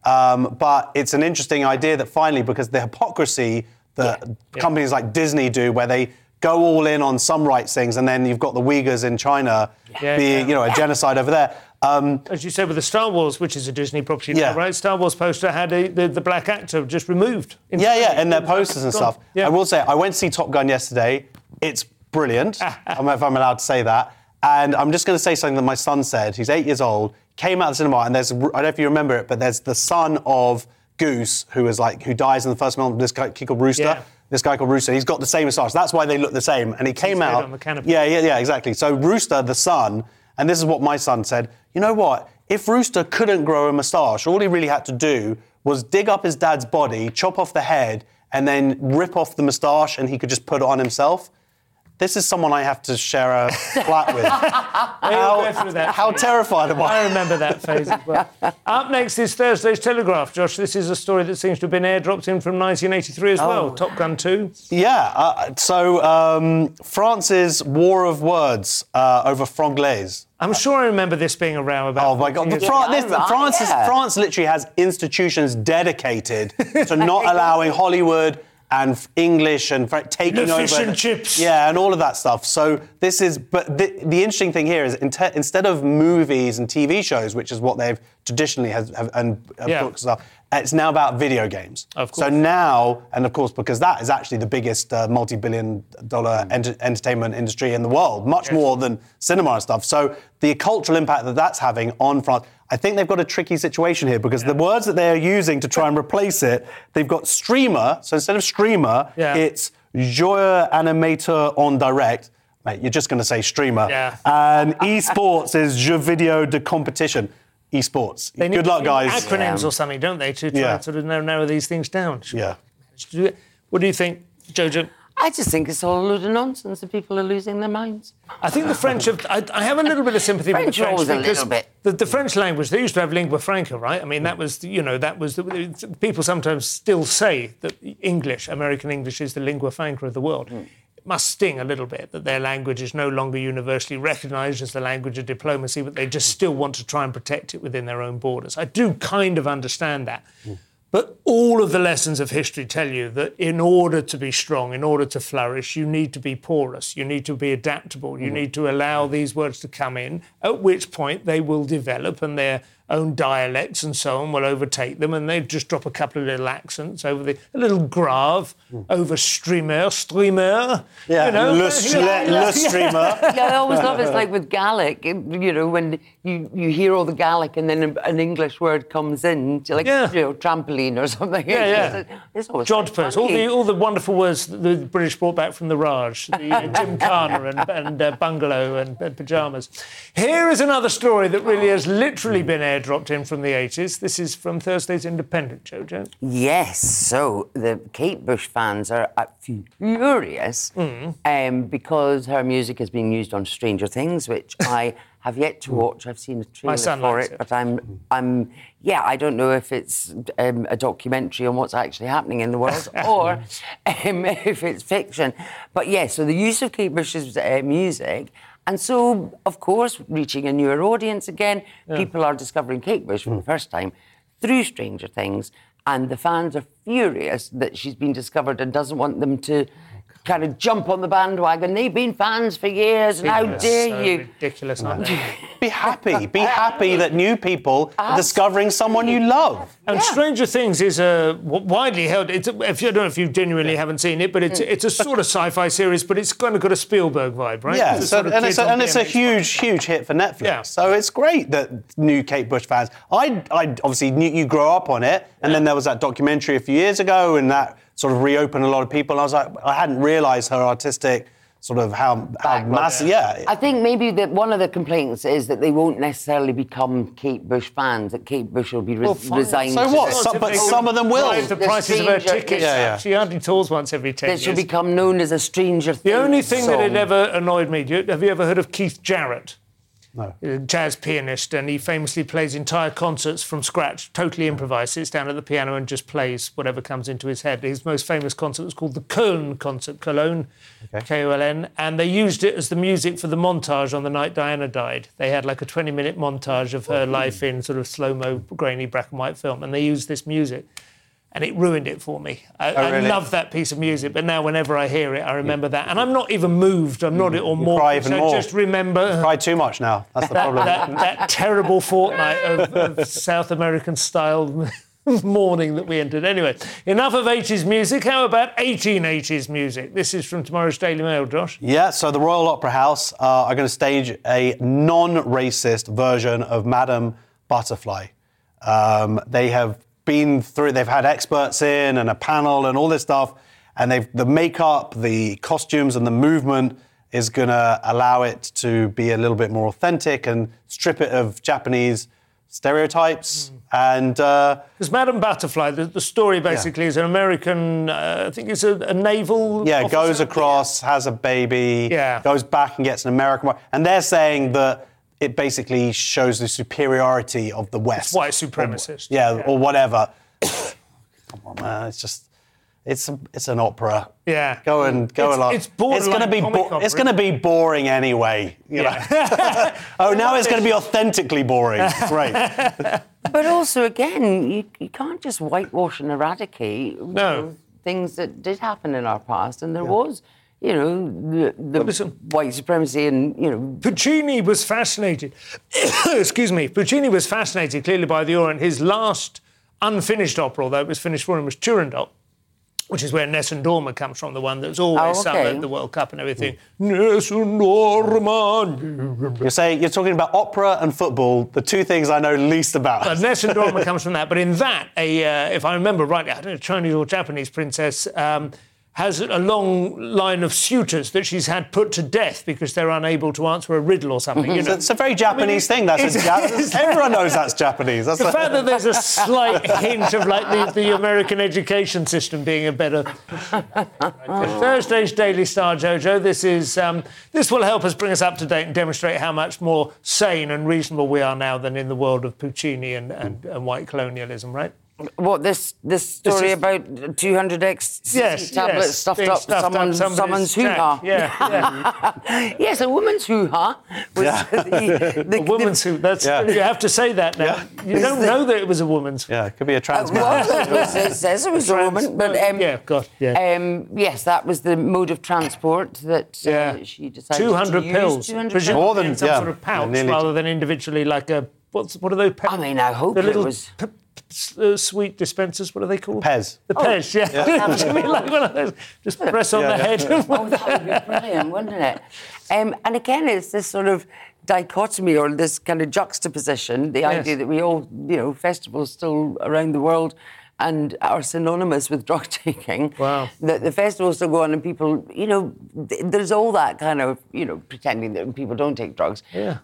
Um, but it's an interesting idea that finally, because the hypocrisy that companies like Disney do, where they go all in on some rights things, and then you've got the Uyghurs in China Yeah, being, yeah. you know, a genocide over there. Um, As you said with the Star Wars, which is a Disney property Yeah. now, right? Star Wars poster had a, the, the black actor just removed. Yeah, yeah, and their posters and stuff. Yeah. I will say, I went to see Top Gun yesterday. It's brilliant. I don't know if I'm allowed to say that. And I'm just going to say something that my son said. He's eight years old. Came out of the cinema, and there's I don't know if you remember it, but there's the son of Goose, who was like who dies in the first film. This guy called Rooster. Yeah. This guy called Rooster. He's got the same moustache. That's why they look the same. And he came head out. on the canopy. Yeah, yeah, yeah, exactly. So Rooster, the son, and this is what my son said. You know what? If Rooster couldn't grow a moustache, all he really had to do was dig up his dad's body, chop off the head, and then rip off the moustache, and he could just put it on himself. This is someone I have to share a flat with. I'll go through that How terrified am I I? remember that phase as well. Up next is Thursday's Telegraph, Josh. This is a story that seems to have been airdropped in from 1983 as well. Oh. Top Gun 2. Yeah. Uh, so um, France's war of words uh, over franglais. I'm sure I remember this being a row about. Oh my God! The Fran- this, right, France, is, yeah. France literally has institutions dedicated to not allowing Hollywood and English and fr- taking The over. fish and chips. Yeah, and all of that stuff. So this is, but the, the interesting thing here is inte- instead of movies and TV shows, which is what they've traditionally has have, and uh, Yeah. books and stuff, it's now about video games. Of So now, and of course, because that is actually the biggest uh, multi-billion-dollar enter- entertainment industry in the world, much more than cinema and stuff. So the cultural impact that that's having on France, I think they've got a tricky situation here because the words that they're using to try and replace it, they've got streamer. So instead of streamer, Yeah. it's joueur animateur on direct. Mate, you're just going to say streamer. Yeah. And esports is jeu video de competition. Esports. They need Good luck, guys. use Acronyms or something, don't they, to try Yeah. and sort of narrow, narrow these things down. Yeah. What do you think, Jojo? I just think it's all a load of nonsense and people are losing their minds. I think the French have. I, I have a little bit of sympathy French with the French always a little bit. The, the French language. They used to have lingua franca, right? I mean, that was you know that was the, people sometimes still say that English, American English, is the lingua franca of the world. Hmm. It must sting a little bit that their language is no longer universally recognised as the language of diplomacy, but they just still want to try and protect it within their own borders. I do kind of understand that. But all of the lessons of history tell you that in order to be strong, in order to flourish, you need to be porous, you need to be adaptable, you mm. need to allow these words to come in, at which point they will develop and their own dialects and so on will overtake them and they just drop a couple of little accents over the, a little grave over streamer, streamer. Yeah, you know, le, le, le streamer. Yeah, I always love it's like with Gaelic, you know, when you, you hear all the Gaelic and then an English word comes in, like, Yeah. you know, trampoline or something. Yeah, It's yeah. just- It's always quite Jodhpurs, all the all the wonderful words that the British brought back from the Raj, the uh, Gymkhana and, and uh, bungalow and, and pajamas. Here is another story that really has literally been airdropped in from the 80s. This is from Thursday's Independent, Jojo. Yes, so the Kate Bush fans are uh, furious Mm. um, because her music is being used on Stranger Things, which I have yet to watch. I've seen a trailer for it, it. but I'm, I'm, yeah, I don't know if it's um, a documentary on what's actually happening in the world or um, if it's fiction. But yeah, so the use of Kate Bush's uh, music. And so, of course, reaching a newer audience again, people are discovering Kate Bush for the first time through Stranger Things, and the fans are furious that she's been discovered and doesn't want them to kind of jump on the bandwagon. They've been fans for years, and how dare so you? Ridiculous, aren't they? Be happy. Be happy that new people are discovering someone you love. And Yeah. Stranger Things is a w- widely held. It's a, if you I don't know if you genuinely haven't seen it, but it's Mm. it's a sort of sci-fi series, but it's kind of got a Spielberg vibe, right? Yeah, It's so, sort of and, it's a, and it's a BMX huge, huge hit for Netflix. Yeah. So it's great that new Kate Bush fans. I, I obviously knew you grew up on it, and then there was that documentary a few years ago, and that sort of reopened a lot of people. And I was like, I hadn't realised her artistic sort of how how massive. Yeah, I think maybe that one of the complaints is that they won't necessarily become Kate Bush fans. That Kate Bush will be re- fine. resigned. So to what? Some- but some of them will. Rise the The prices of her tickets. Yeah, yeah. She hardly tours once every ten That she'll become known as a Stranger The Things only thing that had ever annoyed me, have you ever heard of Keith Jarrett? No. A jazz pianist, and he famously plays entire concerts from scratch, totally improvised, sits down at the piano and just plays whatever comes into his head. His most famous concert was called the Köln concert, Cologne, K O L N, and they used it as the music for the montage on the night Diana died. They had like a 20 minute montage of her oh. life in sort of slow mo, grainy black and white film, and they used this music. And it ruined it for me. I, I really? love that piece of music, but now whenever I hear it, I remember that. And I'm not even moved. I'm not or more. cry even I more. just remember Cry too much now. That's the problem. that, that terrible fortnight of, of South American style mourning that we entered. Anyway, enough of 80s music. How about 1880s music? This is from tomorrow's Daily Mail, Josh. Yeah, so the Royal Opera House uh, are going to stage a non-racist version of Madame Butterfly. Um, they have been through, they've had experts in and a panel and all this stuff, and they've the makeup, the costumes, and the movement is going to allow it to be a little bit more authentic and strip it of Japanese stereotypes. And uh, Because Madame Butterfly, the, the story basically is an American, uh, I think it's a, a naval. Yeah, officer. goes across, has a baby, Yeah. goes back and gets an American wife. And they're saying that it basically shows the superiority of the West. White supremacist. Yeah, or whatever. Come on, man. It's just, it's a, it's an opera. Yeah. Go and go It's- along. it's borderline gonna be bo- it's opera. going to be boring anyway. You know? oh, now it's going to be authentically boring. Great. But also, again, you, you can't just whitewash and eradicate No. things that did happen in our past. And there was, you know, the, the listen- white supremacy and, you know, Puccini was fascinated. excuse me. Puccini was fascinated clearly by the Orient. His last unfinished opera, although it was finished for him, was Turandot, which is where Nessun Dorma comes from, the one that was always Oh, sung okay. at the World Cup and everything. Nessun Dorma. You're saying you're talking about opera and football, the two things I know least about. But Nessun Dorma comes from that. But in that, a, uh, if I remember rightly, I don't know, Chinese or Japanese princess um, has a long line of suitors that she's had put to death because they're unable to answer a riddle or something. You know? It's a very Japanese thing. That's a it's- Jap- everyone knows that's Japanese. That's The a- fact that there's a slight hint of like the, the American education system being a better. Thursday's Daily Star, Jojo. This is um, this will help us bring us up to date and demonstrate how much more sane and reasonable we are now than in the world of Puccini and, and, and white colonialism, right? What, this this story is- about 200 X Yes, tablets yes. stuffed up stuffed someone's, somebody's someone's hoo-ha. Yeah, yeah. Yes, a woman's hoo-ha was the, the, a woman's who. That's Yeah. you have to say that now. You don't know that it was a woman's. yeah, it could be a trans man. Well, it, says it was a woman, but um, yeah, God, yeah. Um, yes, that was the mode of transport that uh, Yeah. she decided 200 to use. pills. 200 pills. More than- in some yeah, sort of pouch nearly- rather than individually like a what's what are those? Pe- I mean, I hope the it little was. p- p- s- uh, sweet dispensers. What are they called? Pez. The Pez. Yeah. To me, like one of those. Just press on the head. Oh, that would be brilliant, wouldn't it? Um, and again, it's this sort of dichotomy or this kind of juxtaposition, the idea that we all, you know, festivals still around the world and are synonymous with drug taking. Wow. That the festivals still go on and people, you know, th- there's all that kind of, you know, pretending that people don't take drugs. Yeah.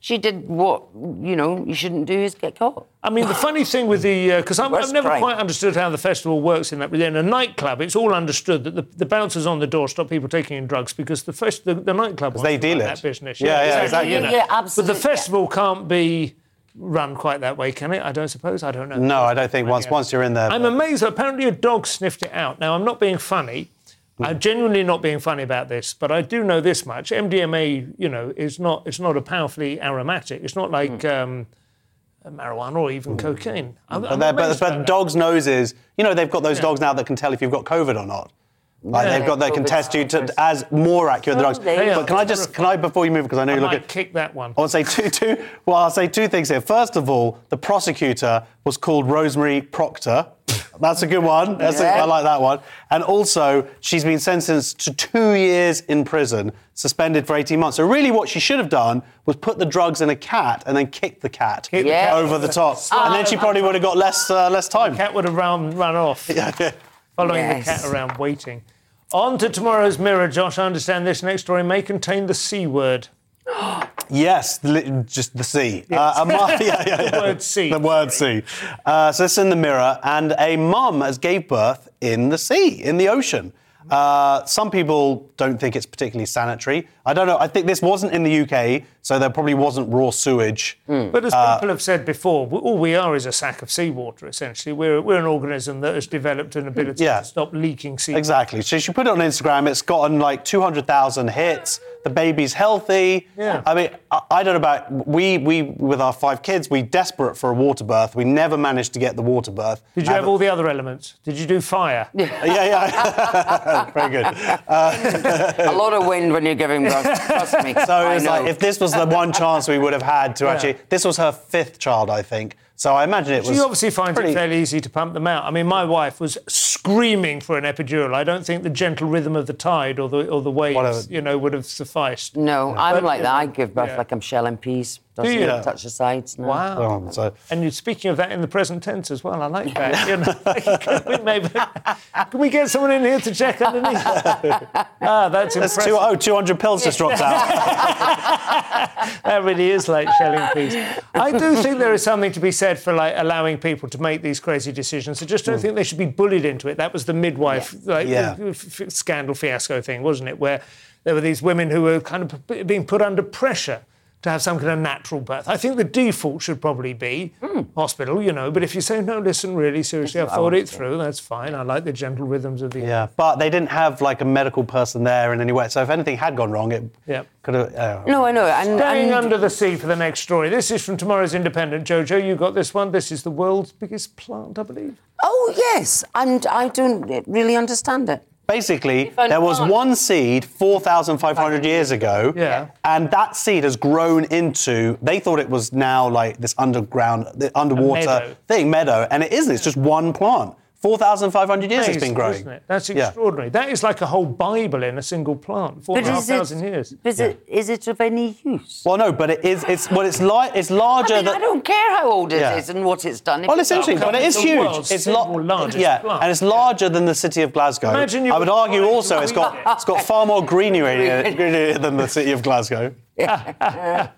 Sh- She did what, you know, you shouldn't do is get caught. I mean, the funny thing with the uh, because I've, I've never crime. quite understood how the festival works in that. Within a nightclub, it's all understood that the, the bouncers on the door stop people taking in drugs because the fest, the, the nightclub they deal run it. that business. Yeah, yeah, exactly. you know. Yeah, absolutely. But absolutely, the yeah. festival can't be run quite that way, can it? I don't suppose. I don't know. No, I don't think once once you're in there. I'm amazed that apparently a dog sniffed it out. Now, I'm not being funny. I'm genuinely not being funny about this, but I do know this much: MDMA, you know, is not it's not a powerfully aromatic. It's not like um, marijuana or even cocaine. I'm, But, I'm they're- but, but dogs' noses, you know, they've got those dogs now that can tell if you've got COVID or not. Like Yeah. they've got, they can test you to, as more accurate than drugs. But can I just, can I, before you move, because I know I you're might looking. kick that one. I want to say two, two. Well, I'll say two things here. First of all, the prosecutor was called Rosemary Proctor. That's a good one. That's Yeah. I like that one. And also, she's been sentenced to two years in prison, suspended for 18 months. So really, what she should have done was put the drugs in a cat and then kick the cat Kick the cat. over the top, and then she probably would have got less uh, less time. Cat would have run, run off, following Yes. the cat around waiting. On to tomorrow's mirror, Josh. I understand this next story may contain the C word. Yes, li- just the C. Uh, a mu- yeah, yeah, yeah. The word sea. The word sea. Uh, so it's in the mirror, and a mum has gave birth in the sea, in the ocean. Uh, some people don't think it's particularly sanitary. I don't know. I think this wasn't in the UK, so there probably wasn't raw sewage. But as Uh, people have said before, all we are is a sack of seawater, essentially. We're, we're an organism that has developed an ability Yeah. to stop leaking sea. Exactly. So she put it on Instagram. It's gotten like 200,000 hits. The baby's healthy. Yeah. I mean, I, I don't know about we. We with our five kids, we desperate for a water birth. We never managed to get the water birth. Did you have all the other elements? Did you do fire? Yeah, yeah. Oh, very good. a lot of wind when you're giving birth. Trust me. So I it's know. like if this was the one chance we would have had to Yeah. actually. This was her fifth child, I think. So I imagine it was. She obviously finds pretty, it fairly easy to pump them out. I mean, my wife was screaming for an epidural. I don't think the gentle rhythm of the tide or the or the waves, Whatever. you know, would have sufficed. no, I'm But, like that. know, I give birth yeah. like I'm shelling peas. Doesn't you? even touch the sides. No. Wow. Oh, so And you're speaking of that in the present tense as well. I like that. You know, can, we maybe, can we get someone in here to check underneath? ah, that's that's impressive. two, oh, 200 pills just dropped out. That really is like shelling peas. I do think there is something to be said for like allowing people to make these crazy decisions. I just don't think they should be bullied into it. That was the midwife like Yeah. f- f- scandal fiasco thing, wasn't it? Where there were these women who were kind of p- being put under pressure to have some kind of natural birth. I think the default should probably be hospital, you know. But if you say no, listen, really seriously, I've thought it through. That's fine. I like the gentle rhythms of the Yeah, but they didn't have like a medical person there in any way. So if anything had gone wrong, it Yeah. could have. Uh, No, I know. And, Staying and under the sea for the next story. This is from tomorrow's Independent. Jojo, you got this one. This is the world's biggest plant, I believe. oh yes, and I don't really understand it. Basically, there was plant. one seed 4,500 years ago, Yeah. and that seed has grown into. They thought it was now like this underground, the underwater meadow. thing, meadow, and it isn't. It's just one plant. 4,500 years it's Amazing, been growing. isn't it? That's Yeah. extraordinary. That is like a whole Bible in a single plant. Four and a half thousand years. Is it is it of any use? Well, no, but it is. It's well, it's like it's larger I, mean, than. I don't care how old it is Yeah. and what it's done. If Well, it's interesting, but it is It's the huge. world's It's single largest yeah, plant. and it's larger than the city of Glasgow. Imagine you I would argue also it's got it. it's got far more greenery in it- greenery than the city of Glasgow.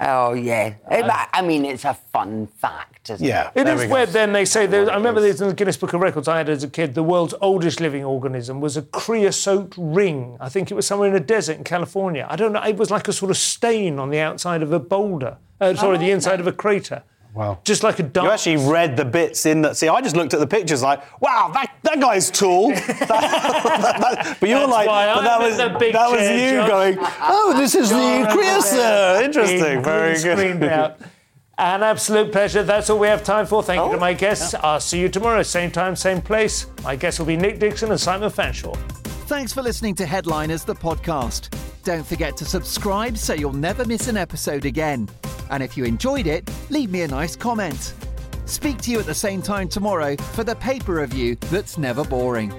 Oh yeah. I- I mean, it's a fun fact. Isn't Yeah, It there is we go. weird. Then they say. There, I remember this in the Guinness Book of Records I had as a kid. The world's oldest living organism was a creosote ring. I think it was somewhere in a desert in California. I don't know. It was like a sort of stain on the outside of a boulder. Uh, sorry, the inside of a crater. Wow. Just like a dark. You actually read the bits in that. See, I just looked at the pictures like, wow, that, that guy's tall. That- that- but you're like, why but that was the big that was you Josh. going, oh, this is the John over creosote. Interesting, Being very good. An absolute pleasure. That's all we have time for. Thank you Oh, to my guests. I'll see you tomorrow, same time, same place. My guests will be Nick Dixon and Simon Fanshawe. Thanks for listening to Headliners, the podcast. Don't forget to subscribe so you'll never miss an episode again. And if you enjoyed it, leave me a nice comment. Speak to you at the same time tomorrow for the paper review that's never boring.